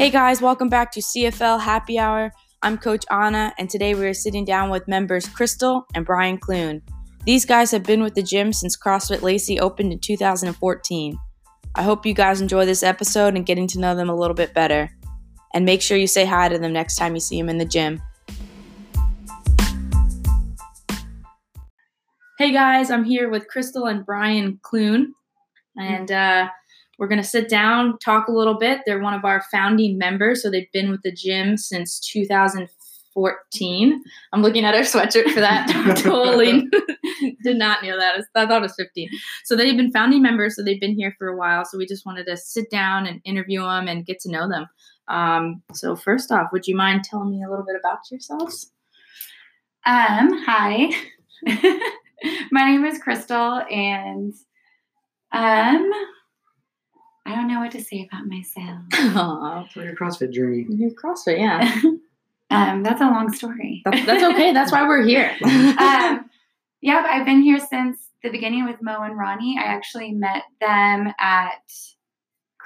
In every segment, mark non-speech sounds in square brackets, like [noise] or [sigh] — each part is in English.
Hey guys, welcome back to CFL Happy Hour. I'm Coach Anna, and today we are sitting down with members Crystal and Brian Clune. These guys have been with the gym since CrossFit Lacey opened in 2014. I hope you guys enjoy this episode and getting to know them a little bit better. And make sure you say hi to them next time you see them in the gym. Hey guys, I'm here with Crystal and Brian Clune, and uh, we're gonna sit down, talk a little bit. They're one of our founding members, so they've been with the gym since 2014. I'm looking at our sweatshirt for that. [laughs] totally [laughs] did not know that. I thought it was 15. So they've been founding members, so they've been here for a while. So we just wanted to sit down and interview them and get to know them. Um, so first off, would you mind telling me a little bit about yourselves? Um, hi. [laughs] My name is Crystal and um I don't know what to say about myself. [laughs] Aw, For your CrossFit journey. you're CrossFit, yeah. [laughs] um, that's a long story. That's, that's okay. [laughs] That's why we're here. um, yeah, I've been here since the beginning with Mo and Ronnie. I actually met them at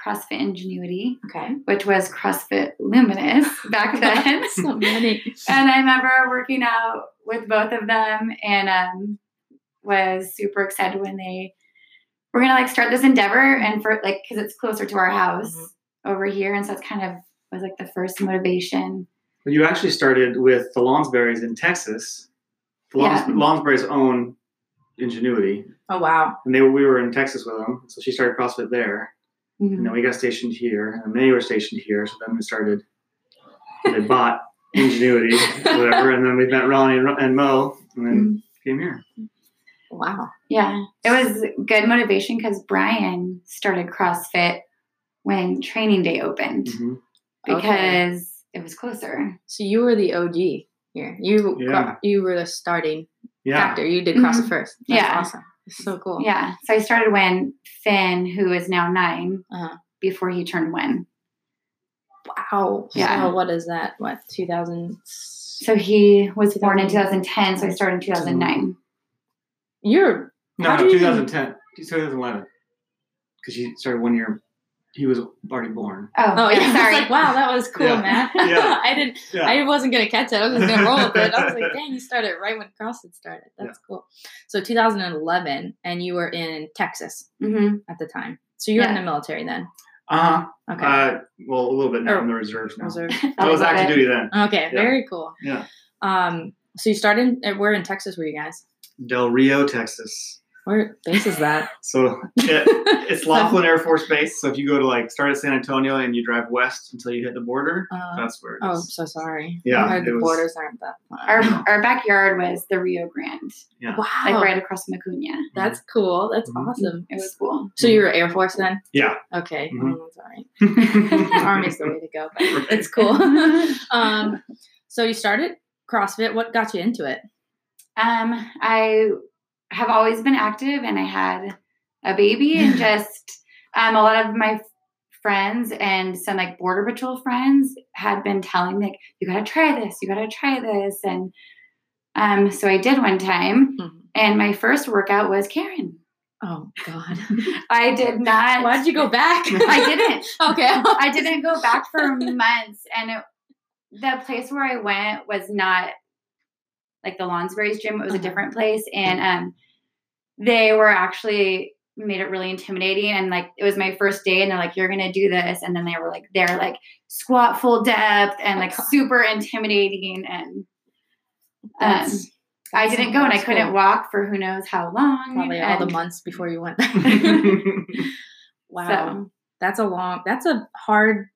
CrossFit Ingenuity, okay. which was CrossFit Luminous back then. so many. and I remember working out with both of them and um, was super excited when they were gonna like start this endeavor and for like because it's closer to our house Mhm. over here and so it's kind of was like the first motivation But you actually started with the Lonsberries in Texas. The Lons- Yeah. Lonsberries own Ingenuity, Oh wow. and they were, we were in Texas with them. So she started CrossFit there, Mhm. and then we got stationed here, and they were stationed here. So then we started. They bought Ingenuity, [laughs] whatever, and then we met Ronnie and, and Mo, and then Mhm. came here. Wow. yeah it was good motivation because brian started crossfit when training day opened Mhm. Okay. because it was closer So you were the OG here. You Yeah. you were the starting Yeah, factor. You did CrossFit Mhm. first. That's Yeah. awesome. It's so cool. yeah so i started when finn who is now 9 Uh-huh. before he turned one Wow. Yeah. So what is that? What 2000? So he was born in 2010, so I started in 2009. You're no, How no, do you- 2010, 2011, because she started one year. He was already born. Oh, Oh yeah. yeah, [laughs] I sorry. was like, wow, that was cool, Yeah. man. [laughs] Yeah. I didn't. Yeah. I wasn't gonna catch it. I was just gonna roll with it. I was like, [laughs] dang, you started right when CrossFit started. That's cool. So 2011, and you were in Texas hmm at the time. So you were in the military then. Uh huh. Okay. Uh, well, a little bit now Or- in the reserves now. Reserve. I was active duty then. Okay, Yeah. very cool. Yeah. Um, so you started. uh, Where in Texas were you guys? Del Rio, Texas. Where base is that? [laughs] So it, [laughs] it's Laughlin Air Force Base. So if you go to like start at San Antonio and you drive west until you hit the border, Uh, that's where it oh, is. so sorry. Yeah, I heard the was- borders aren't that Our, our backyard was the Rio Grande, Yeah. wow, like right across from Acuna. that's cool. That's Mhm. awesome. It was cool. So you were Air Force then? Yeah. Okay, Mhm. oh, that's all right. [laughs] Army's the way to go, but it's cool. um, so you started CrossFit. What got you into it? Um, I have always been active, and I had a baby, and just um, a lot of my friends and some like border patrol friends had been telling me like, "You gotta try this. You gotta try this," and um, so I did one time, Mhm. and my first workout was Karen. Oh God, [laughs] I did not. why did you go back? [laughs] I didn't. [laughs] okay, I didn't go back for months, and it, the place where I went was not like the Lonsberries gym. It was a Uh-huh. different place, and um, they were actually made it really intimidating. And like it was my first day, and they're like, "You're gonna do this," and then they were like, "They're like squat full depth and like super intimidating." And um, I didn't go, and I couldn't cool. walk for who knows how long. Probably all the months before you went. [laughs] [laughs] [laughs] wow, So, that's a long. That's a hard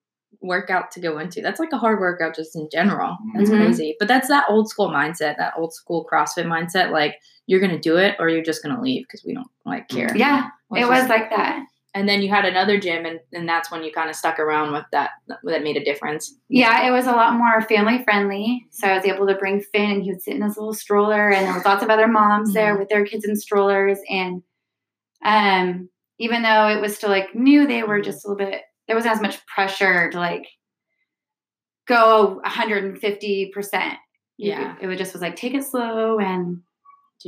workout to go into. That's like a hard workout just in general. That's Mhm. crazy. But that's that old school mindset, that old school CrossFit mindset. Like you're gonna do it or you're just gonna leave because we don't like care. yeah, Which it is- was like that. And then you had another gym, and, and that's when you kind of stuck around with that. That made a difference. Yeah, it was a lot more family friendly. So I was able to bring Finn, and he would sit in his little stroller, and there was lots of other moms there with their kids in strollers. And um, even though it was still like new, they were just a little bit. There wasn't as much pressure to like go 150 percent. Yeah. it was just was like take it slow, and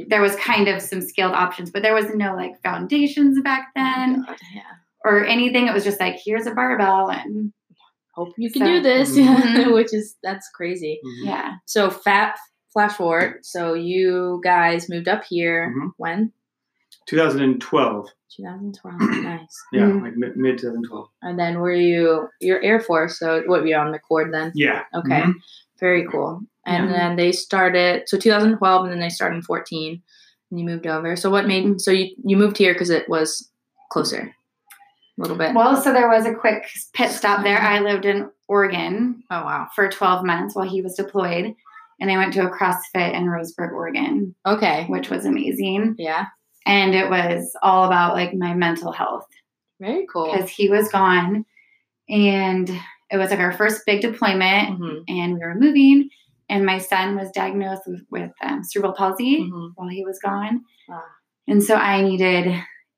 there was kind of some scaled options, but there was no like foundations back Oh then God, yeah. or anything. It was just like here's a barbell and hope you can So- do this, Mhm. [laughs] which is that's crazy. Mhm. Yeah. So fat flash forward. So you guys moved up here Mhm. when 2012. 2012. [clears throat] nice. Yeah, Mhm. like mid, mid 2012. And then were you you're Air Force? So what were you on McChord then? Yeah. Okay, Mhm. very cool. And Yeah. then they started so 2012, and then they started in 14, and you moved over. So what made so you you moved here because it was closer, a little bit. Well, so there was a quick pit stop there. I lived in Oregon oh wow. for 12 months while he was deployed. And I went to a CrossFit in Roseburg, Oregon, Okay. which was amazing. Yeah. And it was all about like my mental health Very cool. because he was gone. And it was like our first big deployment. Mhm, And we were moving. And my son was diagnosed with, with um, cerebral palsy mhm. while he was gone. Wow. And so I needed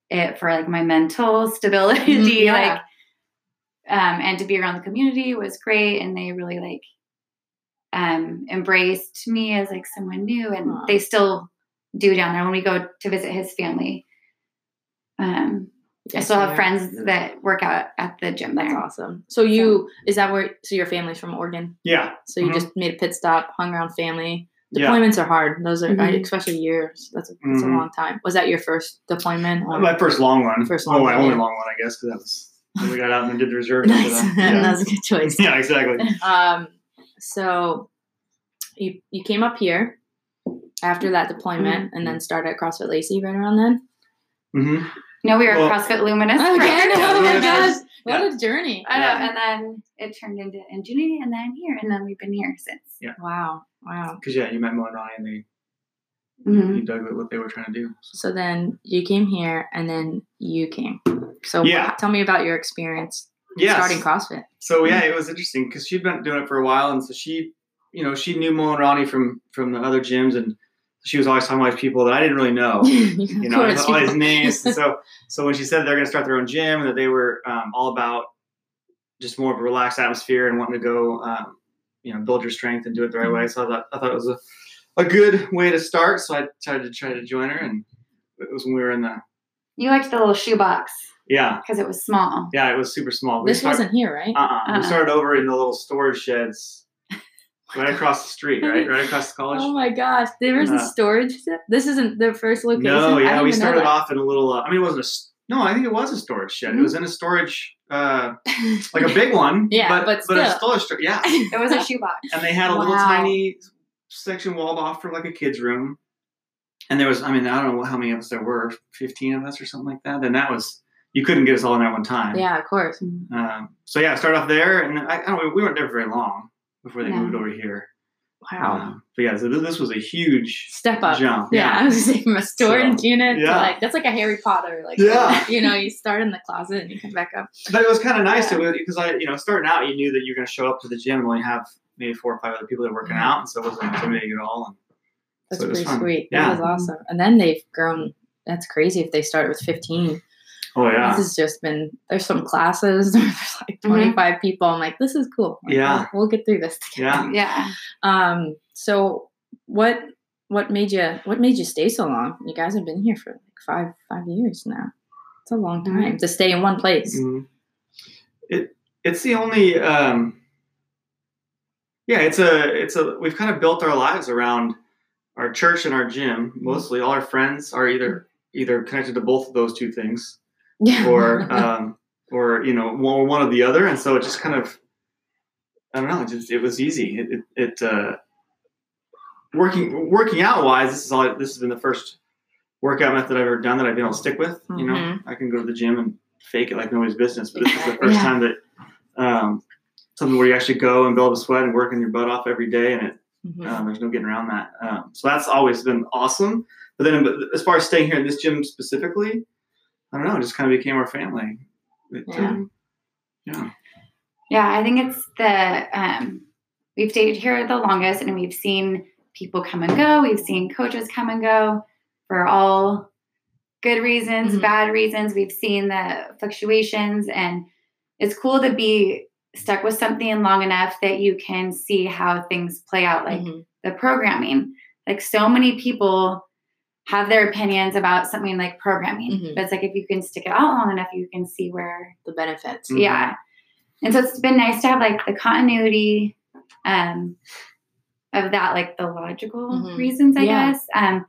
it for like my mental [laughs] stability, Mhm, yeah. like, um, and to be around the community was great. And they really like, um, embraced me as like someone new, and Aw. they still do down there when we go to visit his family. Um, I still have friends that work out at the gym That's there. awesome. So you is that where so your family's from Oregon? Yeah. So you Mhm. just made a pit stop, hung around family. Yeah. Deployments are hard. Those are I- Mhm. especially years. That's a, that's a Mhm. long time. Was that your first deployment? or- My first long one. First long. oh, my only long one, I guess, because that was when we got out and did the reserves. [laughs] after nice. [laughs] that. Yeah. That's a good choice. [laughs] yeah, exactly. Um, so you you came up here after that deployment and then started at CrossFit Lacey right around then. hmm No, we were Well- CrossFit Luminous. Okay. first. Oh [laughs] my Luminous. gosh. What Yeah. a journey. I know, Yeah. and then it turned into Ingenuity, and then here, and then we've been here since. Yeah. Wow. Wow. Because yeah, you met Mo and Ronnie, and they Mhm. you dug what they were trying to do. So then you came here and then you came. So Yeah. tell me about your experience Yeah. starting CrossFit. So yeah, it was interesting because she'd been doing it for a while, and so she, you know, she knew Mo and Ronnie from from the other gyms, and she was always talking about people that I didn't really know. [laughs] you know, course. [laughs] all these names. [laughs] So, so when she said they're going to start their own gym and that they were um, all about just more of a relaxed atmosphere and wanting to go, um, you know, build your strength and do it the right way. So I thought, I thought it was a, a good way to start. So I tried to try to join her, and it was when we were in the You liked the little shoebox yeah, because it was small. yeah, it was super small. We this wasn't here, right? uh-uh. Uh-uh. We started over in the little storage sheds right across the street, right, right across the college. [laughs] Oh my gosh, there was a Uh, storage. set? This isn't the first location. No, yeah, we started that. off in a little. Uh, I mean, it wasn't a. No, I think it was a storage shed. It was in a storage, uh, [laughs] like a big one. Yeah, but but but still. a storage. Yeah, [laughs] It was a shoebox. and they had a little tiny section walled off for like a kids' room. And there was, I mean, I don't know how many of us there were, fifteen of us or something like that. And that was, you couldn't get us all in at one time. yeah, of course. Um, so yeah, start off there, and I, I don't know, we weren't there very long before they No. moved over here. Wow, Um, but yeah, so this, this was a huge step up. jump. Yeah, I was [laughs] gonna from a storage So, unit yeah. like that's like a Harry Potter. Like Yeah. [laughs] you know, you start in the closet and you come back up. But it was kind of nice Yeah. because I, you know, starting out, you knew that you're going to show up to the gym and only have maybe four or five other people that are working out, and so it wasn't intimidating at all. And That's So pretty sweet. Yeah. That was awesome. And then they've grown. That's crazy if they start with 15. Oh yeah, This has just been, there's some classes, [laughs] there's like Mhm. 25 people. I'm like, this is cool. Like, Yeah. We'll, we'll get through this together. yeah. Yeah. Um, so what, what made you, what made you stay so long? You guys have been here for like five, five years now. It's a long time Mhm. to stay in one place. Mhm. It it's the only. Um, yeah, it's a it's a we've kind of built our lives around our church and our gym. Mm-hmm. Mostly, all our friends are either either connected to both of those two things, Yeah. Or [laughs] um, or you know one, one or the other, and so it just kind of I don't know. It just it was easy. It it, it uh, working working out wise. This is all. This has been the first workout method I've ever done that I've been able to stick with. You know, Mhm. I can go to the gym and fake it like nobody's business, but this is the [laughs] first Yeah. time that um, something where you actually go and build a sweat and working your butt off every day, and it Mhm. um, there's no getting around that. Um, so that's always been awesome. But then, as far as staying here in this gym specifically, I don't know. It just kind of became our family. It, Yeah. um, yeah. Yeah, I think it's the um, we've stayed here the longest, and we've seen people come and go. We've seen coaches come and go for all good reasons, Mhm. bad reasons. We've seen the fluctuations, and it's cool to be stuck with something long enough that you can see how things play out, like Mhm. the programming. Like so many people have their opinions about something like programming, Mhm. but it's like if you can stick it out long enough, you can see where The benefits. Mhm. yeah. and so it's been nice to have like the continuity um, of that, like the logical Mhm. reasons, I Yeah. guess. Um,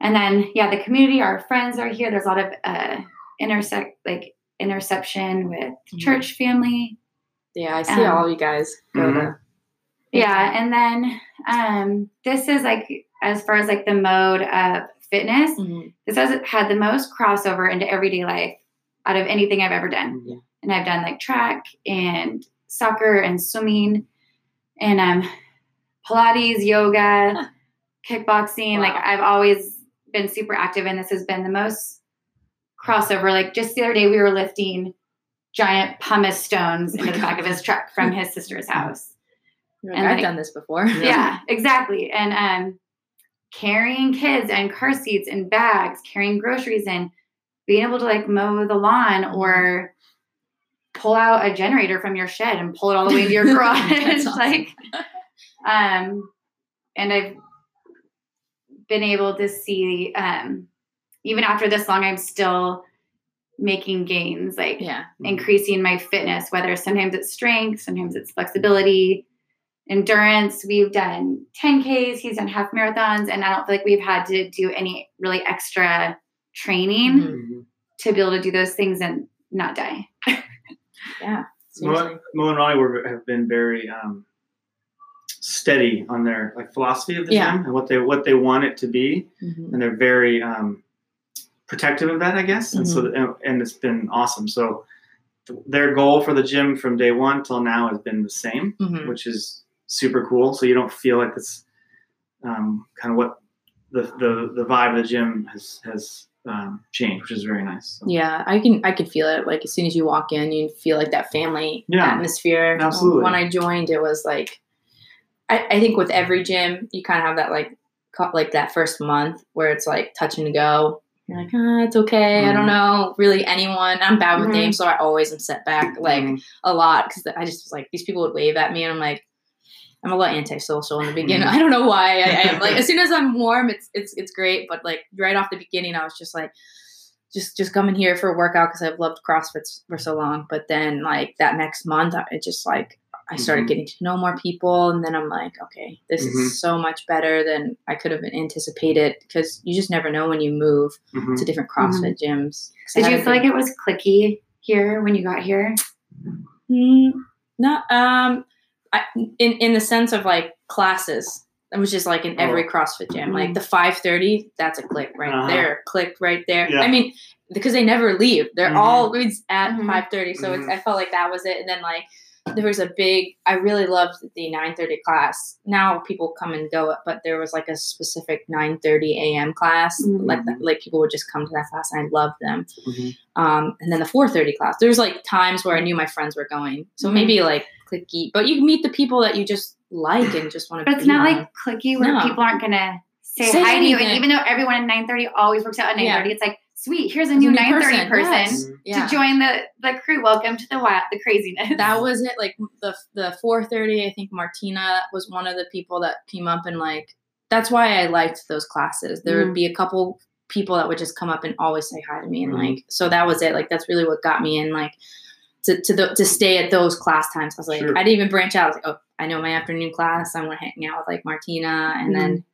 and then yeah, the community, our friends are here. There's a lot of uh, intersect like interception with Mhm. church family. Yeah, I see Um, all you guys go to. Yeah, and then um, this is like as far as like the mode of fitness. Mhm. This has had the most crossover into everyday life out of anything I've ever done. Yeah. And I've done like track and soccer and swimming and um Pilates, yoga, kickboxing. Like I've always been super active and this has been the most crossover. Like just the other day we were lifting giant pumice stones into the back of his truck from his sister's house. You're like, And, I've like- done this before. Yeah, [laughs] exactly. And um, carrying kids and car seats and bags, carrying groceries and being able to like mow the lawn or pull out a generator from your shed and pull it all the way to your [laughs] garage. That's [laughs] awesome. Like, um, and I've been able to see, um, even after this long, I'm still making gains, like Yeah. increasing my fitness, whether sometimes it's strength, sometimes it's flexibility, endurance. We've done 10Ks, he's done half marathons, and I don't feel like we've had to do any really extra training Mhm. Mhm. to be able to do those things and not die. [laughs] Yeah. Seriously. Mo, Mo and Ronnie were, have been very um, steady on their like philosophy of the Yeah. gym and what they what they want it to be, Mhm. and they're very um, protective of that, I guess. And Mm-hmm. so and, and it's been awesome. So their goal for the gym from day one till now has been the same, Mhm. which is super cool. So you don't feel like it's um, kind of what the, the the vibe of the gym has has um, changed, which is very nice. So. Yeah, I can I can feel it. Like as soon as you walk in, you feel like that family Yeah. atmosphere. Absolutely. When I joined, it was like, I, I think with every gym, you kind of have that like like that first month where it's like touch and go. You're like, ah, it's okay. I don't Mhm. know really anyone. I'm bad with Mhm. names, so I always am set back like Mhm. a lot because I just was like these people would wave at me, and I'm like. I'm a little antisocial in the beginning. Mhm. [laughs] I don't know why I, I am. Like as [laughs] soon as I'm warm, it's it's it's great. But like right off the beginning, I was just like, just just coming here for a workout because I've loved CrossFit for so long. But then like that next month, I- it just like I started Mhm. getting to know more people, and then I'm like, okay, this Mhm. is so much better than I could have anticipated because you just never know when you move Mhm. to different CrossFit gyms. Did you feel like it was clicky here when you got here? Mm, not um, I, in in the sense of like classes. It was just like in every CrossFit gym, like the five thirty. That's a click right Uh-huh. there, click right there. Yeah. I mean, because they never leave. They're Mhm. always at Mhm. five thirty. So it's, Mhm. I felt like that was it. And then like there was a big. I really loved the nine thirty class. Now people come and go, but there was like a specific nine thirty a.m. class. Mhm. Like that, like people would just come to that class, and I loved them Mhm. um, and then the 4:30 class. There's like times where I knew my friends were going, so Mhm. maybe like clicky. But you meet the people that you just like and just want to. But it's not like clicky where No. people aren't gonna say, Say hi to you. And even though everyone at 9:30 always works out at 9:30, it's like, sweet, here's a There's new 9:30 person, yes. Mhm. Yeah. to join the the crew. Welcome to the wild, the craziness. that was it. Like the the 4:30. I think Martina was one of the people that came up and like. That's why I liked those classes. There Mhm. would be a couple people that would just come up and always say hi to me, and Mhm. like so that was it. Like that's really what got me in. Like to to the, to stay at those class times. I was like, Sure. I didn't even branch out. I was like, oh, I know my afternoon class. I'm gonna hang out with like Martina, and then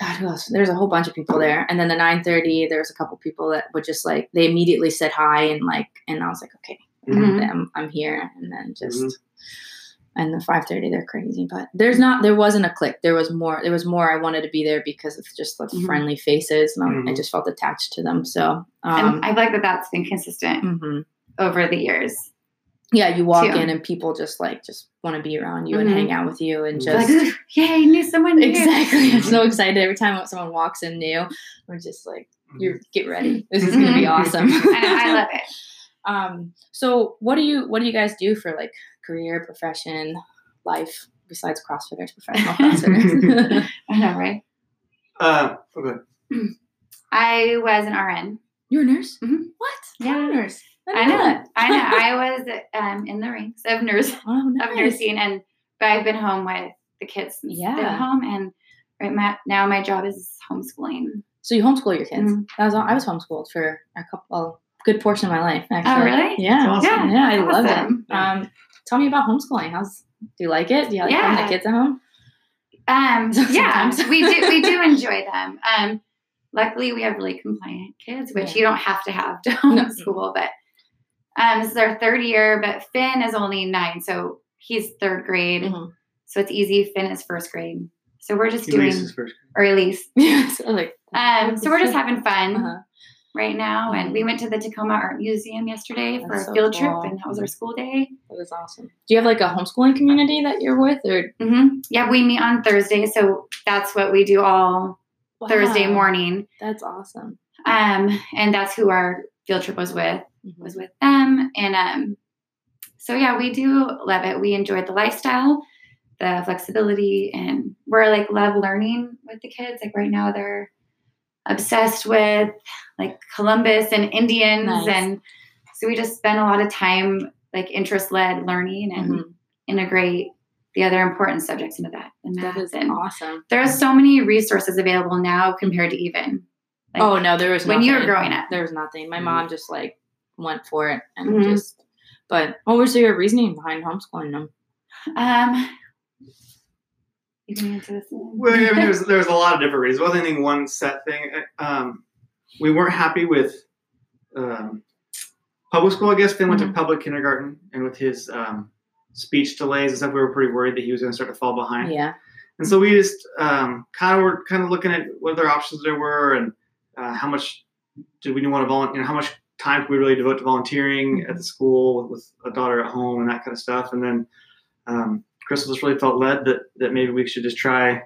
God, who else? There's a whole bunch of people there. And then the 9:30, there's a couple people that would just like they immediately said hi and like, and I was like, okay, Mhm. I'm, I'm here. And then just. Mhm. And the 5:30, they're crazy, but there's not. There wasn't a click. There was more. There was more. I wanted to be there because it's just the Mhm. friendly faces, and I- I Mhm. just felt attached to them. So, um, I feel like that that's been consistent mhm. over the years. Yeah, you walk too. in and people just like just want to be around you and Mhm. hang out with you and just like, yay, knew someone new. exactly. I'm so [laughs] excited every time someone walks in new. We're just like, you get ready. This is gonna be awesome. [laughs] I, I love it. [laughs] um. So what do you what do you guys do for like career, profession, life besides CrossFitters, professional CrossFitters? I know, right? Uh, okay. [clears throat] I was an RN. You're a nurse. Mhm. What? Yeah. I'm a nurse. I know. [laughs] I know. I was um, in the ranks of nurse Oh, nice. of nursing, and but I've been home with the kids. Yeah. they're home, and right my, now my job is homeschooling. So you homeschool your kids. Mhm. That was I was homeschooled for a couple good portion of my life. Actually. Oh, really? Yeah. Awesome. Yeah, Yeah, I love awesome. it. Um, tell me about homeschooling. How's do you like it? Do you like having the kids at home? Um, [laughs] yeah, we do we do [laughs] enjoy them. Um, luckily, we have really compliant kids, which Yeah. you don't have to have to No. homeschool. But um, this is our third year, but Finn is only nine, so he's third grade, Mhm. so it's easy. Finn is first grade, so we're just He doing first. or at least. [laughs] So like. Um, so we're just [laughs] having fun Uh-huh. right now, and we Mhm. went to the Tacoma Art Museum yesterday for a so field cool. trip, and that was our school day. That was awesome. Do you have like a homeschooling community that you're with, or hmm Yeah, we meet on Thursday, so that's what we do all Thursday morning. That's awesome. Um, and that's who our field trip was with, Mhm. was with them. And um, so yeah, we do love it. We enjoyed the lifestyle, the flexibility, and we're like love learning with the kids. Like right now, they're obsessed with like Columbus and Indians, Nice. and so we just spend a lot of time like interest led learning and Mhm. integrate the other important subjects into that. And That is and awesome. there's so many resources available now compared to even like, oh no, there was when you were growing up. There was nothing. My Mhm. mom just like went for it and Mhm. just. But what was your reasoning behind homeschooling them? Um, you can answer this. one. Well, I mean, there's [laughs] there's a lot of different reasons. It wasn't any one set thing. Um, we weren't happy with um, public school. I guess Finn went Mhm. to public kindergarten, and with his um, speech delays and stuff, we were pretty worried that he was going to start to fall behind. Yeah. And so we just um, kind of were kind of looking at what other options there were, and uh, how much did we want to volunteer? You know, how much time could we really devote to volunteering at the school with, with a daughter at home and that kind of stuff. And then um, Crystal just really felt led that that maybe we should just try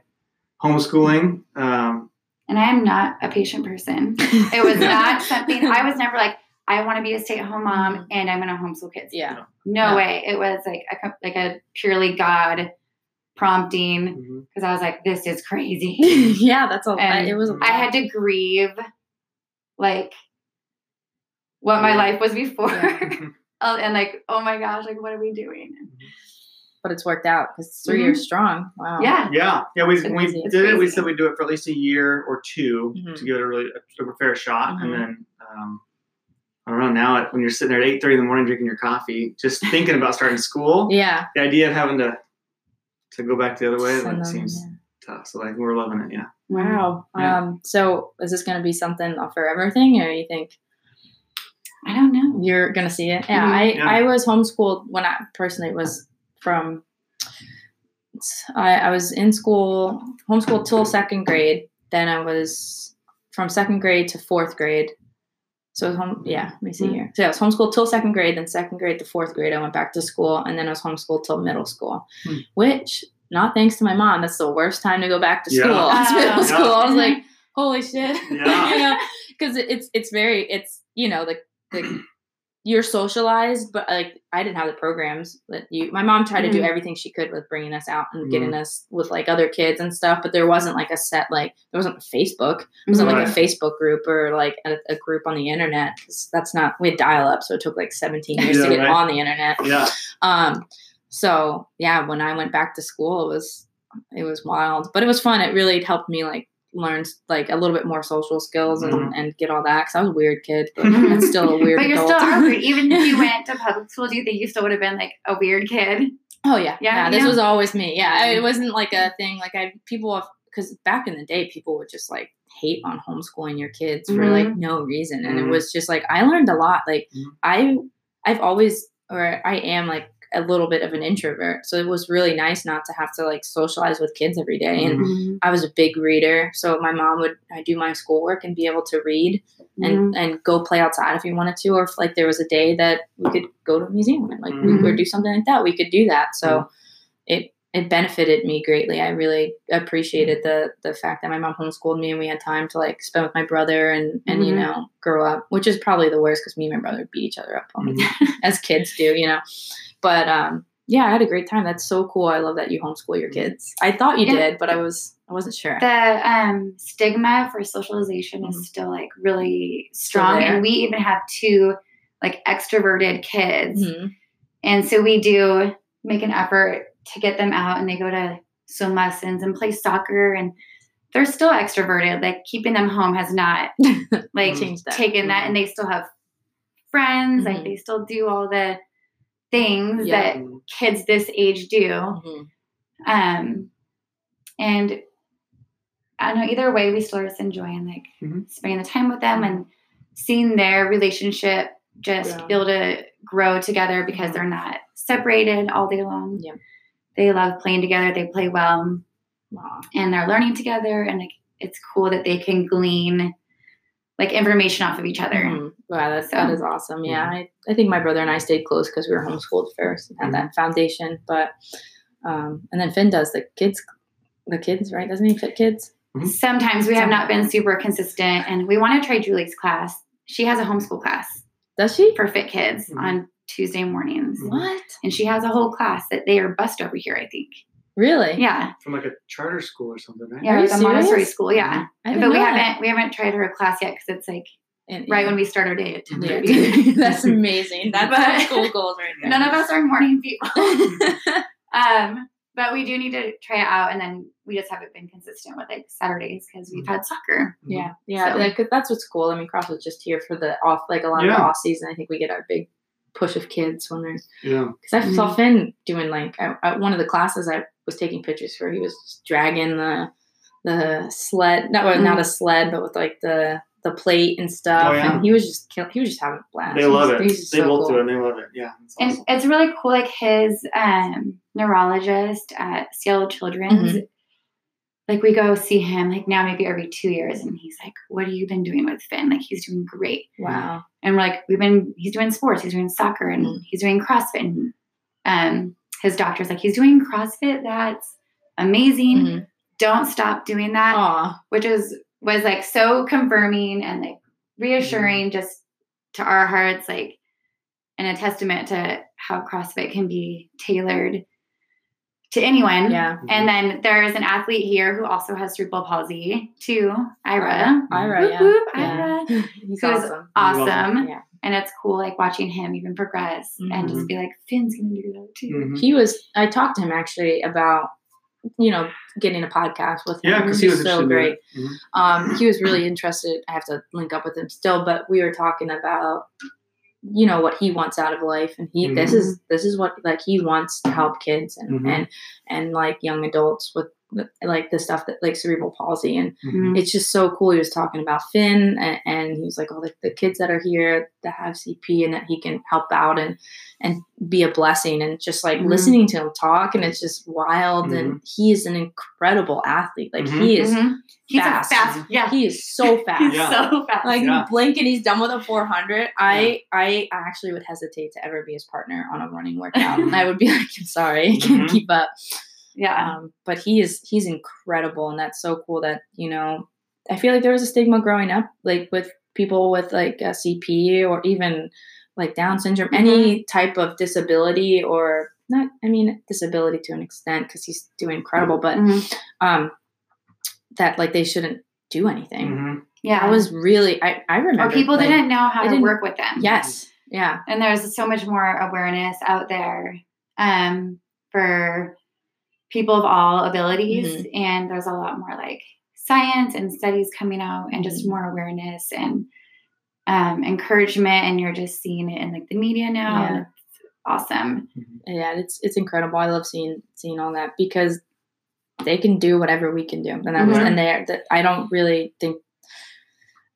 homeschooling. Um, And I am not a patient person. It was [laughs] not something I was never like. I want to be a stay-at-home mom, and I'm going to homeschool kids. Yeah. No No. way. It was like a like a purely God prompting because I was like, this is crazy. [laughs] yeah, that's a. And it was. I had to grieve, like, what my life was before, Yeah. Oh, [laughs] and like, oh my gosh, like, what are we doing? but it's worked out because it's 3 Mhm. years strong. Wow. Yeah, Yeah, yeah. We we did it. We said we'd do it for at least a year or 2 Mhm. to give it a really a, a fair shot, and then um, I don't know. Now, when you're sitting there at eight thirty in the morning drinking your coffee, just thinking about starting school, [laughs] Yeah. the idea of having to to go back the other way Send that seems yeah. tough. So like we're loving it. Yeah. Wow. Yeah. Um. So is this going to be something a forever thing, or you think I don't know. you're going to see it? Yeah. Mhm. I Yeah. I was homeschooled when I personally was from. I, I was in school, homeschooled till second grade. Then I was from second grade to fourth grade. So it was home, yeah, let me see Mhm. here. So yeah, I was homeschooled till second grade, then second grade to fourth grade, I went back to school, and then I was homeschooled till middle school, Hmm. which, not thanks to my mom, that's the worst time to go back to Yeah. school. [laughs] It's middle Oh. school. I was like, holy shit. [laughs] Yeah. you know, because it's, it's very, it's, you know, the, the, you're socialized, but like I didn't have the programs that you. My mom tried to do Mhm. everything she could with bringing us out and getting us with like other kids and stuff, but there wasn't like a set like there wasn't Facebook. It wasn't like a Facebook group or like a, a group on the internet. that's not we had dial up, so it took like 17 years Yeah, to get right. on the internet. Yeah. Um, so yeah, when I went back to school, it was it was wild, but it was fun. It really helped me like learn like a little bit more social skills and, Mhm. and get all that. Cause I was a weird kid, [laughs] but. I'm still a weird. But you're adult. still weird. Even if you [laughs] went to public school, do you think you still would have been like a weird kid? Oh yeah, Yeah, yeah. this yeah. was always me. Yeah, it wasn't like a thing. Like I people because back in the day, people would just like hate on homeschooling your kids for Mhm. like no reason, and it Mhm. was just like I learned a lot. Like Mhm. I I've always or I am like a little bit of an introvert, so it was really nice not to have to like socialize with kids every day. And Mm-hmm. I was a big reader, so my mom would I do my schoolwork and be able to read Mm-hmm. and and go play outside if you wanted to, or if like there was a day that we could go to a museum and like we Mhm. or do something like that, we could do that. So it it benefited me greatly. I really appreciated the the fact that my mom homeschooled me and we had time to like spend with my brother and and you Mhm. know grow up, which is probably the worst because me and my brother beat each other up time, [laughs] as kids do, you know. But um, yeah, I had a great time. That's so cool. I love that you homeschool your kids. I thought you Yeah. did, but I was I wasn't sure. The um, stigma for socialization Mhm. is still like really strong, and we even have two like extroverted kids, Mhm. and so we do make an effort to get them out, and they go to swim lessons and play soccer, and they're still extroverted. Like keeping them home has not [laughs] like Changed that. taken that, and they still have friends. Like Mhm. they still do all the things Yeah. that kids this age do. Mhm. Um, and I don't know, either way, we still are just enjoying like Mhm. spending the time with them and seeing their relationship just Yeah. be able to grow together because Mhm. they're not separated all day long. Yep. They love playing together, they play well, Aw. and they're learning together. And like, it's cool that they can glean like information off of each other. Mhm. Wow, that's, So- that is awesome. Yeah, I, I think my brother and I stayed close because we were homeschooled first and had that foundation. But um, and then Finn does the kids, the kids, right? Doesn't he fit kids? Sometimes we have not been super consistent, and we want to try Julie's class. She has a homeschool class Does she? for fit kids Mhm. on Tuesday mornings. Mhm. What? And she has a whole class that they are bust over here, I think. Really? Yeah. From like a charter school or something, right? Yeah, Are you like a Montessori school. Yeah. I didn't But we that. haven't we haven't tried her class yet because it's like And- right yeah. when we start our day at ten Yeah, thirty. [laughs] that's [laughs] amazing. That's But- some school goals right [laughs] there. None of us are morning people. um, but we do need to try it out, and then we just haven't been consistent with like Saturdays because we've had soccer. Yeah, yeah, So- like, 'cause that's what's cool. I mean, Cross CrossFit's just here for the off, like a lot of Yeah. the off season. I think we get our big push of kids when they're Yeah. because I saw Mhm. Finn doing like at, at one of the classes I was taking pictures for. He was dragging the the sled, not well, not Mm. a sled, but with like the the plate and stuff. Oh, yeah. And he was just kill, he was just having a blast. They love He's- it. he's They so both cool. do it. and They love it. Yeah. It's And awesome. it's really cool. Like his um, neurologist at Seattle Children's, Mhm. like we go see him like now maybe every two years, and he's like, "What have you been doing with Finn? Like he's doing great." Wow. And we're like, "We've been. He's doing sports. He's doing soccer, and Mhm. he's doing CrossFit." And um, his doctor's like, "He's doing CrossFit. That's amazing. Mhm. Don't stop doing that." Aw. Which is was like so confirming and like reassuring just to our hearts, like and a testament to how CrossFit can be tailored to anyone. Yeah. And then there's an athlete here who also has cerebral palsy too, Ira. Ira, Whoop, yeah. whoop, yeah. Ira. [laughs] He's awesome. Awesome. Yeah. And it's cool like watching him even progress and Mhm. just be like, Finn's gonna do that too. Mhm. He was. I talked to him actually about, you know, getting a podcast with him. Yeah, because he was so great. it. Mhm. Um, he was really interested. I have to link up with him still, but we were talking about, you know, what he wants out of life, and he this Mhm. is this is what like he wants to help kids and Mhm. and and like young adults with like the stuff that like cerebral palsy and Mhm. it's just so cool. He was talking about Finn, and, and he was like, "Oh, the, the kids that are here that have CP, and that he can help out and and be a blessing." And just like Mhm. listening to him talk, and it's just wild. And he is an incredible athlete. Like he is, Mhm. He's fast. a fast, yeah. he is so [laughs] fast. He's Yeah. so fast. Like Yeah. blink and he's done with a 400. I I actually would hesitate to ever be his partner on a running workout. I would be like, I'm sorry, I can't keep up. Yeah. Um, but he is he's incredible, and that's so cool that you know. I feel like there was a stigma growing up, like with people with like a CP or even like Down syndrome, any type of disability or not. I mean, disability to an extent because he's doing incredible, but Mhm. um, that like they shouldn't do anything. Mhm. yeah. I was really I I remember or people like, didn't know how they to didn't- work with them. Yes, yeah, and there's so much more awareness out there um, for people of all abilities Mm-hmm. and there's a lot more like science and studies coming out and just Mhm. more awareness and um, encouragement and you're just seeing it in like the media now and Yeah. it's awesome yeah. It's it's incredible. I love seeing seeing all that because they can do whatever we can do, and that's Mhm. and they're that I don't really think.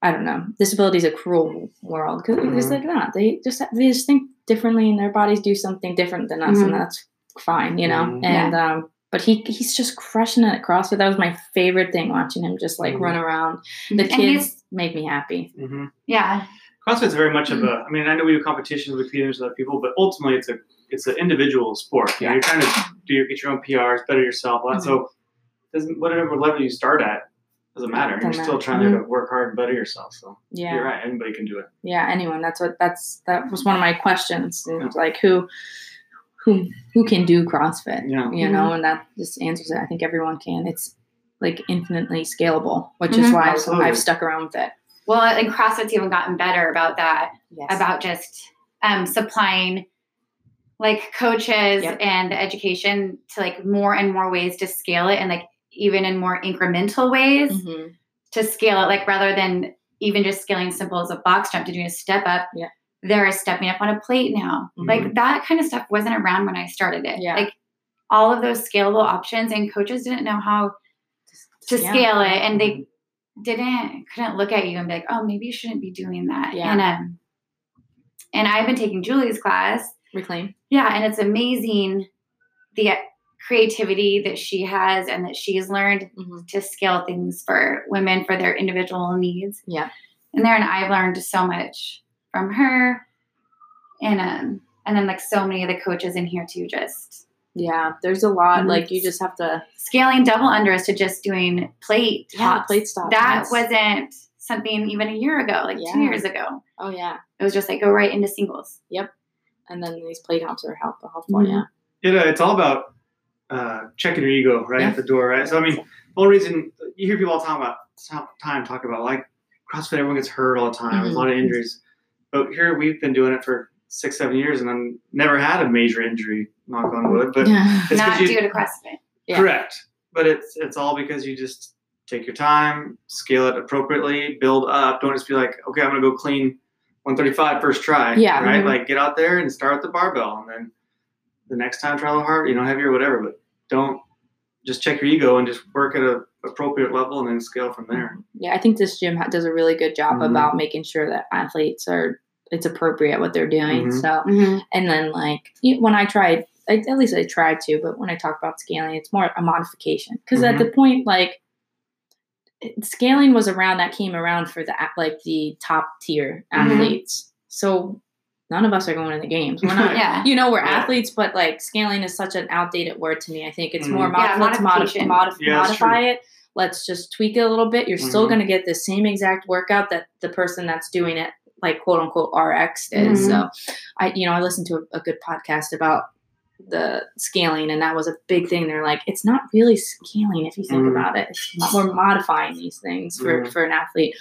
I don't know. Disability is a cruel world because Mhm. they're not. They just they just think differently, and their bodies do something different than us, Mhm. and that's fine, you know. Mhm. And um, but he he's just crushing it at CrossFit. That was my favorite thing watching him just like Mhm. run around. The kids he's- make me happy. Mhm. yeah CrossFit's very much of Mm-hmm. a. I mean, I know we do competitions with competing with other people, but ultimately, it's a it's an individual sport. You know, Yeah. Mm-hmm. You're trying to do your, get your own PRs, better yourself. all that. So, doesn't whatever level you start at doesn't matter. You're Doesn't still matter. trying to work hard and better yourself. So Yeah. you're right. Anybody can do it. yeah anyone that's what that's that was one of my questions Yeah. like who who who can do crossfit Yeah. you know and that just answers it i think everyone can it's like infinitely scalable which is Mhm. why I've, Absolutely. I've stuck around with it well and crossfit's even gotten better about that yes about just um, supplying like coaches Yep. and the education to like more and more ways to scale it and like even in more incremental ways Mhm. to scale it like rather than even just scaling simple as a box jump to doing a step up Yeah. They're stepping up on a plate now. Mhm. Like that kind of stuff wasn't around when I started it. Yeah. Like all of those scalable options and coaches didn't know how to Yeah. scale it and they didn't couldn't look at you and be like, oh, maybe you shouldn't be doing that. Yeah. And um and I've been taking Julie's class. Reclaim. Yeah, and it's amazing the creativity that she has and that she's learned hmm to scale things for women for their individual needs. Yeah. And there and I've learned so much from her. And um and then like so many of the coaches in here too just Yeah, there's a lot. Mhm. Like you just have to scaling double unders to just doing plate yeah tops. plate stop. That That's- wasn't something even a year ago, like Yeah. two years ago. oh yeah, It was just like go right into singles. Yep, and then these plate hops are helpful. helpful Mhm. Yeah. It, uh, it's all about uh, checking your ego right Yeah. at the door, right? So I mean, the only reason you hear people all the time about time talk about like CrossFit, everyone gets hurt all the time. There's a lot of injuries, but here we've been doing it for six, seven years, and I've never had a major injury. Knock on wood, but yeah. It's 'cause Not you- due to CrossFit. Yeah. correct. But it's it's all because you just take your time, scale it appropriately, build up. Don't just be like, okay, I'm gonna go clean 135 first try. Yeah. Right. Mhm. Like get out there and start with the barbell, and then the next time try a little harder, you know, heavier, whatever. But don't just check your ego and just work at a appropriate level and then scale from there. Yeah, I think this gym does a really good job Mhm. about making sure that athletes are it's appropriate what they're doing. Mhm. So, and then like when I tried, I, at least I tried to, but when I talk about scaling, it's more a modification because at the point like scaling was around that came around for the like the top tier Mhm. athletes. So none of us are going to the games. We're not. [laughs] Yeah. You know, we're Yeah. athletes, but like scaling is such an outdated word to me. I think it's more Mhm. mod- Yeah, let's modif- modif- Yeah, modify it. Let's just tweak it a little bit. You're still Mhm. going to get the same exact workout that the person that's doing it, like quote unquote RX, did. Mhm. So, I you know I listened to a, a good podcast about the scaling, and that was a big thing. They're like, it's not really scaling if you think Mhm. about it. We're modifying these things for Mhm. for an athlete.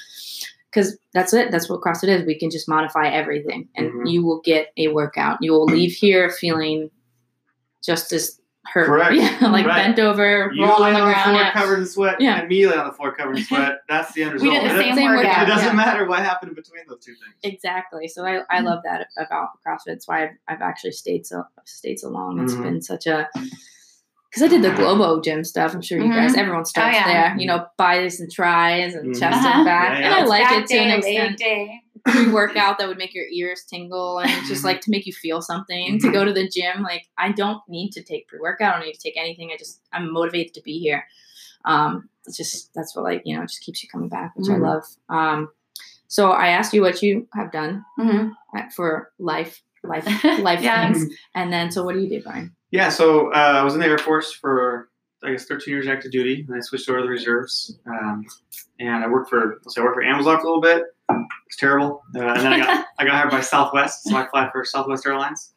Because that's it. That's what CrossFit is. We can just modify everything, and Mhm. you will get a workout. You will leave here feeling just as hurt, Correct. yeah, [laughs] like Right. bent over, You roll lay on the on the ground. floor yeah. covered in sweat, Yeah. and me lay on the floor covered in sweat. [laughs] That's the end result. We result. did the It- same, Same workout. workout, It doesn't yeah. matter what happened in between those two things. Exactly. So I, I love that about CrossFit. It's why I've, I've actually stayed so stayed so long. It's Mhm. been such a because I did the Globo gym stuff. I'm sure you guys, Mhm. everyone starts yeah. there. You know, bis and tries and Mhm. chest Uh-huh. and back, Yeah, and. I like it to an day, extent. day. Pre-workout [laughs] that would make your ears tingle and Mm-hmm. just like to make you feel something. To go to the gym, like I don't need to take pre-workout. I don't need to take anything. I just I'm motivated to be here. Um, it's just that's what like you know just keeps you coming back, which Mhm. I love. Um, so I asked you what you have done Mhm. uh, for life, life, [laughs] life Yeah. things. And then, so what do you do, Brian? Yeah, so uh, I was in the Air Force for I guess 13 years active duty, and I switched over to the reserves. Um, and I worked for let's say I worked for Amazon for a little bit. It's terrible. Uh, and then I got [laughs] I got hired by Southwest, so I fly for Southwest Airlines.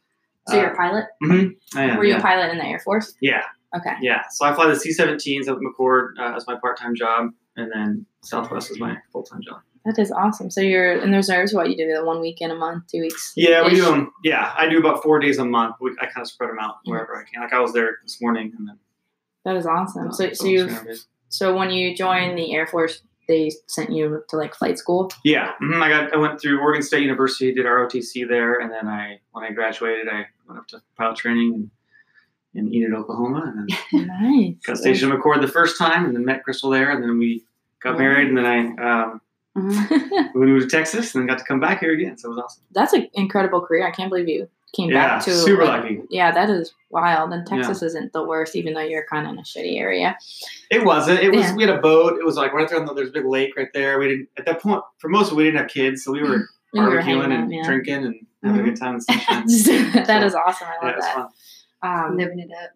So you're a pilot? Mm-hmm. I am, Were you yeah. a pilot in the Air Force? Yeah, Okay. yeah. So I fly the C-17s up at McChord uh, as my part-time job, and then Southwest is my full-time job. That is awesome. So you're in the reserves. What you do? The one week in a month, two weeks. Yeah, we do them. Yeah, I do about four days a month. We, I kind of spread them out wherever I can. Like I was there this morning, and then That is awesome. So, uh, so you, so when you joined the Air Force, they sent you to like flight school. Yeah, mhm, I got. I went through Oregon State University, did ROTC there, and then I, when I graduated, I went up to pilot training in, in Enid, Oklahoma, and then [laughs] Nice. got stationed at McChord the first time, and then met Crystal there, and then we got Yeah. married, and then I um, Mhm. [laughs] we moved to Texas, and then got to come back here again. So it was awesome. That's an incredible career. I can't believe you came Yeah, back to super like- lucky. Yeah, that is wild. And Texas isn't the worst, even though you're kind of in a shitty area. It wasn't. It was. Yeah. We had a boat. It was like right there on the. There's a big lake right there. We didn't at that point. For most of it, we didn't have kids, so we were [clears throat] We barbecuing hanging and out, yeah. drinking and having a good time in the sunshine. that So, is awesome. I yeah, love it was that. fun. Um, Living it up.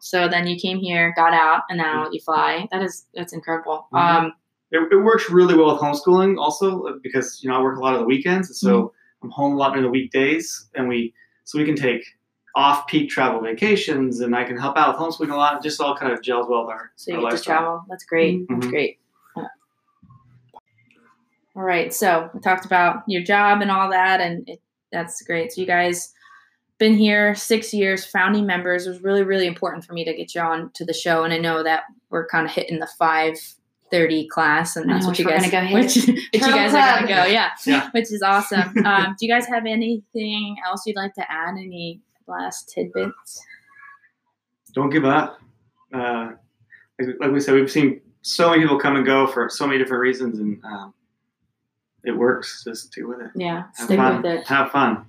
so then you came here, got out, and now you fly. That is that's incredible. Mhm. Um, It, it works really well with homeschooling also uh, because you know I work a lot of the weekends, so Mm-hmm. I'm home a lot during the weekdays, and we so we can take off peak travel vacations, and I can help out with homeschooling a lot. It just all kind of gels well with our, so you our get to travel. That's great. That's Mhm. great. Yeah. All right. So we talked about your job and all that, and it, that's great. So you guys been here six years, founding members. It was really, really important for me to get you on to the show, and I know that we're kind of hitting the five 30 class, and that's know what you we're guys, [laughs] gonna go which, which you Turtle guys are gonna Club. go, yeah, [laughs] Yeah. which is awesome. [laughs] um, do you guys have anything else you'd like to add? Any last tidbits? Don't give up. Uh, like, like we said, we've seen so many people come and go for so many different reasons, and um, it works. Just stick with it. Yeah, Have stick fun. with it. Have fun.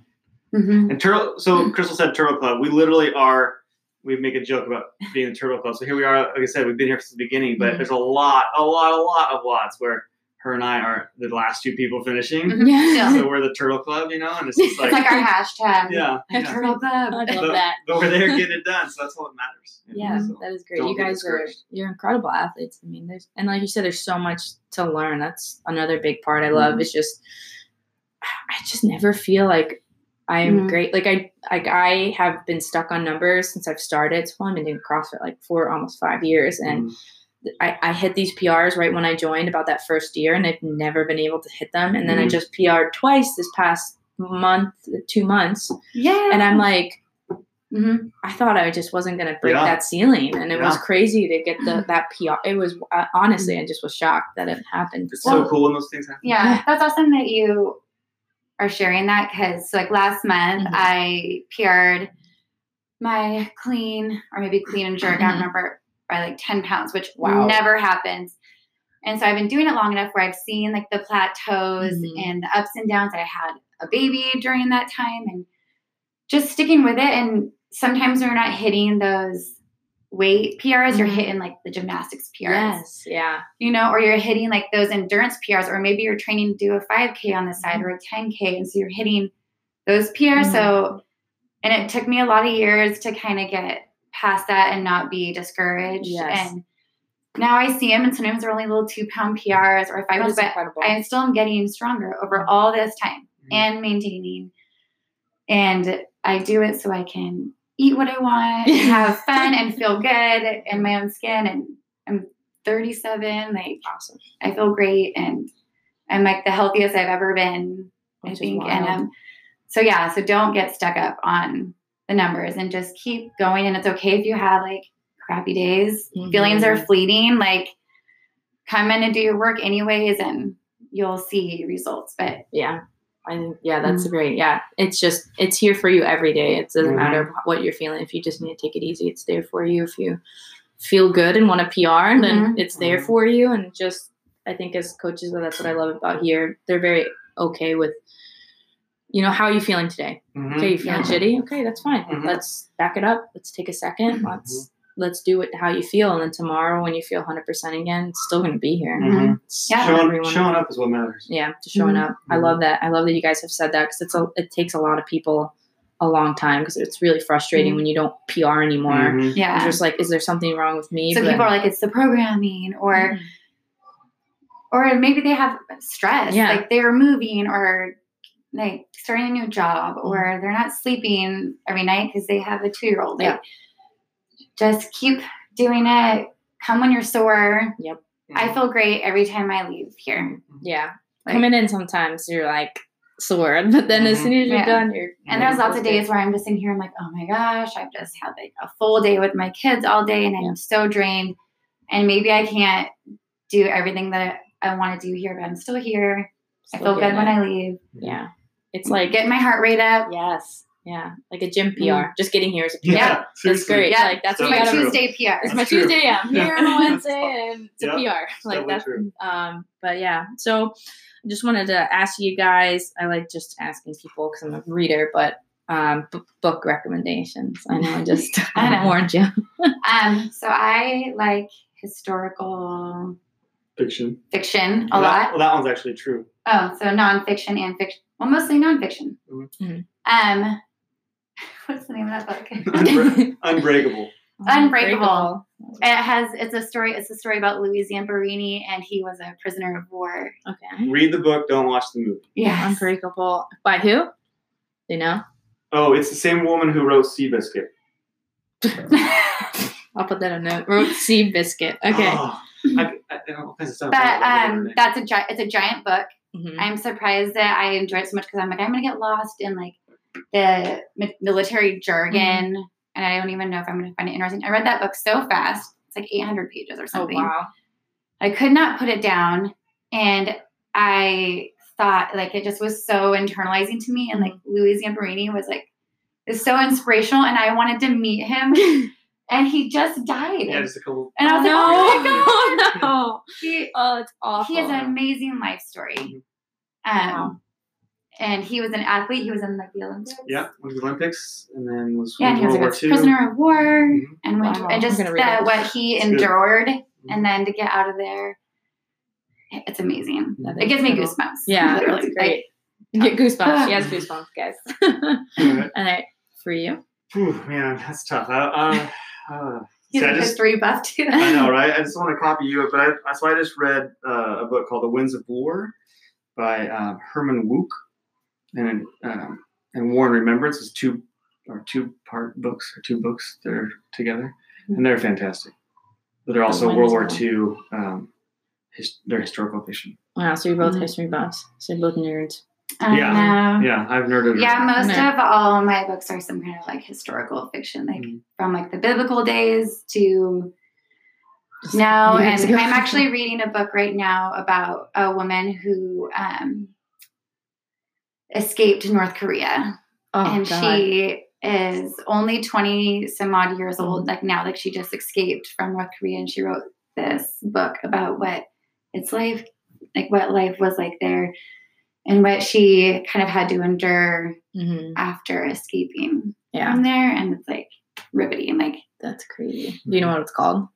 Mhm. And turtle. So Crystal said Turtle Club. We literally are. We make a joke about being the Turtle Club. So here we are. Like I said, we've been here since the beginning, but Mhm. there's a lot, a lot, a lot of lots where her and I are the last two people finishing. Mhm. Yeah. So we're the Turtle Club, you know, and it's just like, It's like our [laughs] hashtag. yeah, The yeah. Turtle Club. I love But, that. but we're there getting it done, so that's all that matters. you know, Yeah, so. that is great. You guys are you're incredible athletes. I mean, there's and like you said, there's so much to learn. That's another big part I love. Mhm. Is just I just never feel like I'm Mhm. great. Like I like I have been stuck on numbers since I've started. So I've been doing CrossFit like for almost five years, and Mhm. I, I hit these PRs right when I joined about that first year, and I've never been able to hit them. And then I Mhm. just PR'd twice this past month, two months, Yeah. and I'm like. Mhm. I thought I just wasn't gonna break Yeah. that ceiling, and it was crazy to get the that PR. It was uh, honestly, I just was shocked that it happened. It's Well- so cool when those things happen. Yeah, [laughs] that's awesome that you are sharing that because, like, last month Mhm. I PR'd my clean or maybe clean and jerk, I Mhm. don't remember, by like 10 pounds, which Wow. never happens. And so I've been doing it long enough where I've seen like the plateaus Mhm. and the ups and downs. I had a baby during that time and just sticking with it. And sometimes we're not hitting those weight PRs, you're Mhm. hitting like the gymnastics PRs Yes, yeah, you know, or you're hitting like those endurance PRs, or maybe you're training to do a 5K on the side or a 10K. And so you're hitting those PRs. So, and it took me a lot of years to kind of get past that and not be discouraged. Yes. And now I see them, and sometimes they're only little two pound PRs or five but incredible. I still am getting stronger over all this time Mhm. and maintaining. And I do it so I can eat what I want, [laughs] have fun, and feel good in my own skin. And I'm 37. Like awesome. I feel great, and I'm like the healthiest I've ever been. I Which is think, and um, so yeah. So don't get stuck up on the numbers, and just keep going. And it's okay if you have like crappy days. Feelings are fleeting. Like come in and do your work anyways, and you'll see results. But Yeah. I think yeah, that's Mm. great. Yeah. It's just it's here for you every day. It doesn't Mhm. matter what you're feeling. If you just need to take it easy, it's there for you. If you feel good and want to PR, then Mhm. it's there Mhm. for you. And just I think as coaches, that's what I love about here. They're very okay with you know, how are you feeling today? Mhm. Okay, you feeling Yeah. shitty? Okay, that's fine. Mhm. Let's back it up. Let's take a 2nd Mhm. Let's let's do it how you feel, and then tomorrow when you feel 100 percent again, it's still going to be here. Mhm. Yeah. Showing, everyone- showing up is what matters. yeah, just showing Mhm. up. I love that. I love that you guys have said that because it's a it takes a lot of people a long time because it's really frustrating Mhm. when you don't PR anymore. Mhm. yeah. You're just like, is there something wrong with me? so But- people are like, it's the programming, or Mhm. or maybe they have stress, Yeah. like they're moving or like starting a new job, Mm-hmm. or they're not sleeping every night because they have a two year old. Yeah. Like, just keep doing it. Come when you're sore. Yep. I feel great every time I leave here. yeah, Like- coming in sometimes you're like sore, [laughs] but then as Mhm. soon as you're Yeah. done, you're And there's lots of good. days where I'm just in here. I'm like, oh my gosh, I've just had like a full day with my kids all day, and I'm Yeah. so drained. And maybe I can't do everything that I want to do here, but I'm still here. I feel good getting when it. I leave. Yeah, it's like Get my heart rate up. yes, yeah, like a gym PR. Just getting here is a PR. Yeah, That's great. Yeah. Like that's So what you my gotta. true. Tuesday PR. It's That's my true. Tuesday. Yeah, I'm here on a [laughs] Wednesday, and it's Yep. a PR. Like that's true. um. But yeah, so I just wanted to ask you guys. I like just asking people because I'm a reader, but um, b- book recommendations. I know I [laughs] just I know. warned you. [laughs] Um, so I like historical Fiction. fiction a well, that, lot. well, that one's actually true. Oh, so nonfiction and fiction. Well, mostly nonfiction. Mhm. Um, [laughs] what's the name of that book? [laughs] Unbreak- Unbreakable. Unbreakable. It has it's a story. It's a story about Louis Zamperini, and he was a prisoner of war. Okay. Read the book. Don't watch the movie. Yes. Unbreakable. By who? Do you know? Oh, it's the same woman who wrote Seabiscuit. [laughs] I'll put that on a note. Wrote Seabiscuit. Okay. Oh, I, I, I don't kinds of stuff. but I don't remember her um, that's a gi- it's a giant book. Mhm. I'm surprised that I enjoyed it so much because I'm like I'm gonna get lost in like the mi- military jargon, and I don't even know if I'm gonna find it interesting. I read that book so fast. It's like 800 pages or something. Oh something. wow. I could not put it down. And I thought like it just was so internalizing to me. And like Louis Zamperini was like, is so inspirational. And I wanted to meet him. [laughs] and he just died. Yeah, just a couple. and I was like, no, oh my God. [laughs] no. He, Oh, it's awful. he has an amazing life story. Mhm. Um, Wow. And he was an athlete. He was in like the Olympics. Yeah, went to the Olympics and then was Yeah, and he was like a II. prisoner of war Mhm. and went Wow, and just gonna read that it. what he It's good. endured and then to get out of there. It's amazing. That It is gives me goosebumps. Yeah, [laughs] literally. that's great. You get goosebumps. She has [sighs] goosebumps, guys. [laughs] Alright. and for you, Whew, man, that's tough. I, uh, uh, [laughs] He's see, a I just, history buff too. I know, right? I just want to copy you, but I, that's why I just read uh, a book called The Winds of War by um, Herman Wouk, and um, and War and Remembrance is two or two part books or two books that are together, and they're fantastic. But they're also World War of II. Um, his, they're historical fiction. wow, so you're both Mhm. history buffs. So you're both nerds. I Yeah. know. Yeah, I've nerded. Yeah, most No. of all my books are some kind of like historical fiction, like Mhm. from like the biblical days to Just now. And ago. I'm actually [laughs] reading a book right now about a woman who um, escaped North Korea, oh, and God. she is only 20 some odd years old, Mm-hmm. like now, like she just escaped from North Korea, and she wrote this book about what it's life, like what life was like there. And what she kind of had to endure Mhm. after escaping Yeah, from there and it's like riveting like that's crazy. Do you know what it's called?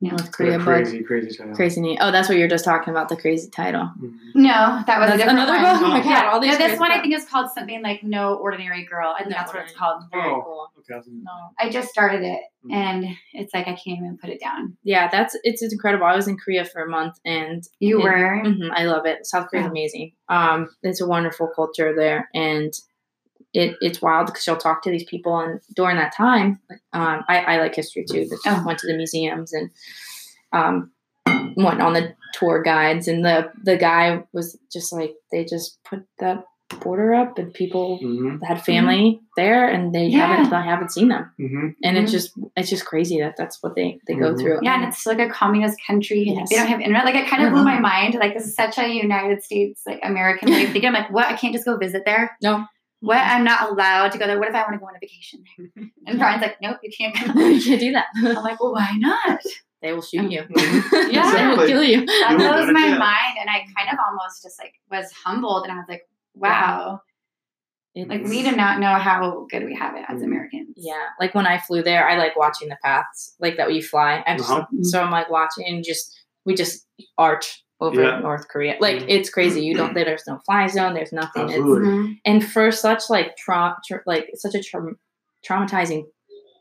No. North It's Korea book. crazy, crazy title. Crazy neat. Oh, that's what you're just talking about. The crazy title. Mhm. no that was That's a different another one. book? Oh my God, yeah all these no, this crazy one i think is called something like no ordinary girl i think No that's what it's called Very Oh. cool. Okay, I No. i just started it Mhm. and it's like i can't even put it down Yeah, that's it's, it's incredible. I was in Korea for a month and you it- were Mhm, I love it. South Korea's Yeah. amazing. Um, it's a wonderful culture there, and it it's wild because you'll talk to these people, and during that time, um, I, I like history too. But Oh. went to the museums and um, went on the tour guides, and the the guy was just like they just put that border up, and people Mhm, had family there, and they haven't Yeah. I haven't seen them, mhm. and it's just it's just crazy that that's what they they go Mhm. through. yeah and it's like a communist country Yes. they don't have internet like it kind of blew my Mhm. mind like this is such a united states like american way of [laughs] thinking i'm like what i can't just go visit there no. What i'm not allowed to go there what if i want to go on a vacation there [laughs] and brian's like nope you can't go [laughs] you can't do that. i'm like well why not they will shoot you. [laughs] Yeah. they will kill you. that You blows my jail. mind and i kind of almost just like was humbled and i was like wow like we do not know how good we have it as Mhm. americans Yeah, like when I flew there, I like watching the paths, like that you fly. I'm Uh-huh. so I'm like watching and just we just arch over Yeah. North Korea. Like it's crazy. You don't [clears throat] there's no fly zone. There's nothing. It's, Absolutely. Mhm. and for such like tra- tra- like such a tra- traumatizing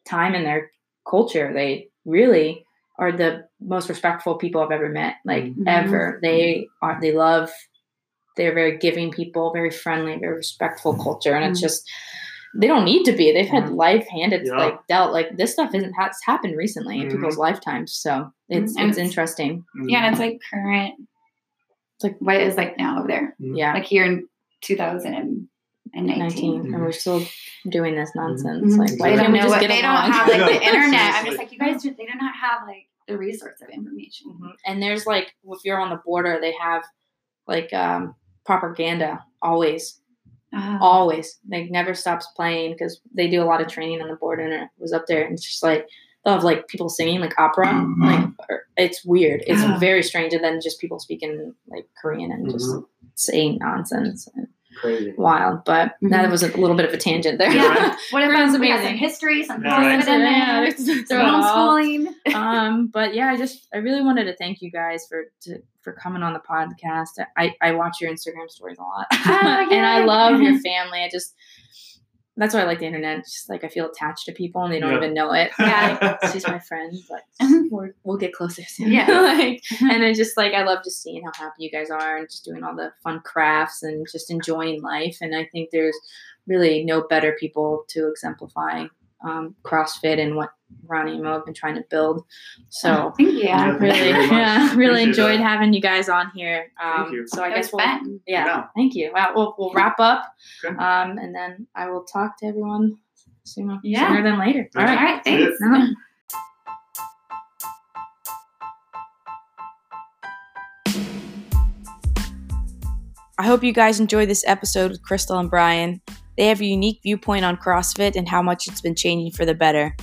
time in their culture, they really are the most respectful people I've ever met. Like Mhm. ever. They are. They love. They're very giving people, very friendly, very respectful culture, and it's Mhm. just they don't need to be. They've had Mhm. life handed, Yeah. like dealt. Like this stuff isn't has happened recently in Mhm. people's lifetimes, so it's Mhm. And it's it's- interesting. Mhm. yeah and it's like current It's like what it is like now over there yeah, like here in 2019 nineteen, and we're still doing this nonsense. Mhm. Like why they can't don't we know just what get they along? don't have like the [laughs] internet i'm just like you guys do, they do not have like the resource of information Mhm. And there's like if you're on the border, they have like um, propaganda always, Oh. always. Like never stops playing because they do a lot of training on the board, and it was up there, and it's just like they'll have like people singing like opera, mm-hmm. like or- it's weird. It's Oh. very strange, and then just people speaking like Korean and just Mhm. saying nonsense, and Crazy. wild. But that Mhm. was a little bit of a tangent there. yeah [laughs] what if Korean's we some amazing. history some Yeah, right. in there Yeah, some just throw it all. homeschooling [laughs] um [laughs] but yeah i just i really wanted to thank you guys for to, for coming on the podcast i i watch your instagram stories a lot Oh, and i love your family i just that's why i like the internet it's just like i feel attached to people and they don't Yeah. even know it Yeah. like, she's my friend but [laughs] we're, we'll get closer soon Yeah. [laughs] like [laughs] and it's just like i love just seeing how happy you guys are and just doing all the fun crafts and just enjoying life and i think there's really no better people to exemplify um, CrossFit and what Ronnie and Mo have been trying to build. So yeah, I really, yeah, really enjoyed that. having you guys on here. Um, so I it guess we'll, yeah, yeah, thank you. Well, we'll, we'll wrap up, okay. um, and then I will talk to everyone sooner, yeah. sooner than later. All right, you. thanks. [laughs] I hope you guys enjoyed this episode with Crystal and Brian. They have a unique viewpoint on CrossFit and how much it's been changing for the better.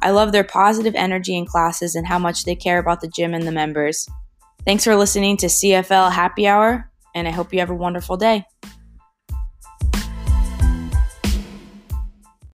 I love their positive energy in classes and how much they care about the gym and the members. Thanks for listening to CFL Happy Hour, and I hope you have a wonderful day.